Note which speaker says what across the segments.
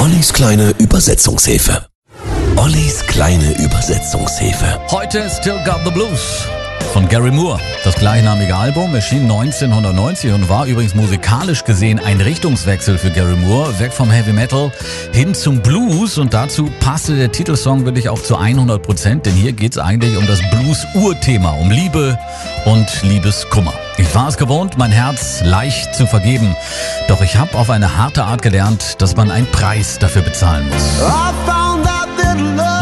Speaker 1: Ollis kleine Übersetzungshilfe. Ollis kleine Übersetzungshilfe.
Speaker 2: Heute Still Got the Blues von Gary Moore. Das gleichnamige Album erschien 1990 und war übrigens musikalisch gesehen ein Richtungswechsel für Gary Moore, weg vom Heavy Metal hin zum Blues und dazu passte der Titelsong wirklich auch zu 100 Prozent, denn hier geht es eigentlich um das Blues-Urthema, um Liebe und Liebeskummer. Ich war es gewohnt, mein Herz leicht zu vergeben, doch ich habe auf eine harte Art gelernt, dass man einen Preis dafür bezahlen muss.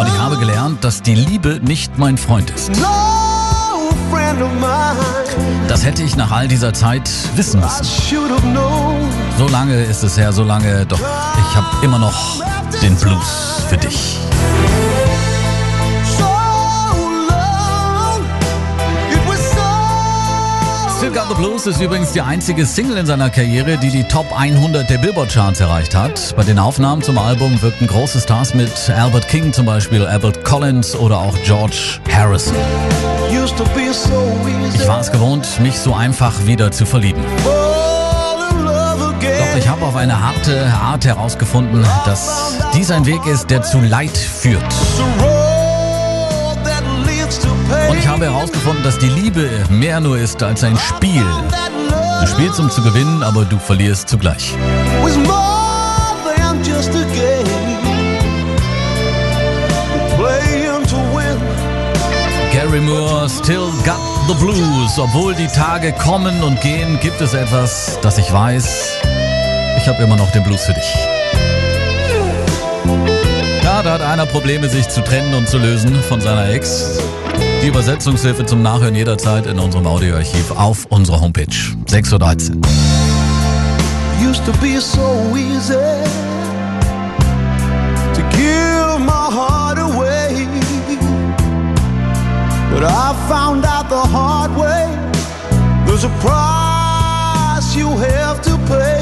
Speaker 2: Und ich habe gelernt, dass die Liebe nicht mein Freund ist. Das hätte ich nach all dieser Zeit wissen müssen. So lange ist es her, so lange, doch ich habe immer noch den Blues für dich. Got the Blues ist übrigens die einzige Single in seiner Karriere, die die Top 100 der Billboard-Charts erreicht hat. Bei den Aufnahmen zum Album wirkten große Stars mit Albert King zum Beispiel, Albert Collins oder auch George Harrison. Ich war es gewohnt, mich so einfach wieder zu verlieben. Doch ich habe auf eine harte Art herausgefunden, dass dies ein Weg ist, der zu Leid führt. Habe herausgefunden, dass die Liebe mehr nur ist als ein Spiel. Du spielst, um zu gewinnen, aber du verlierst zugleich. Gary Moore, Still Got the Blues. Obwohl die Tage kommen und gehen, gibt es etwas, das ich weiß. Ich habe immer noch den Blues für dich. Ja, da hat einer Probleme, sich zu trennen und zu lösen von seiner Ex. Die Übersetzungshilfe zum Nachhören jederzeit in unserem Audioarchiv auf unserer Homepage 6.13 Uhr.
Speaker 3: Used to be so easy to give my heart away. But I found out the hard way. There's a price you have to pay.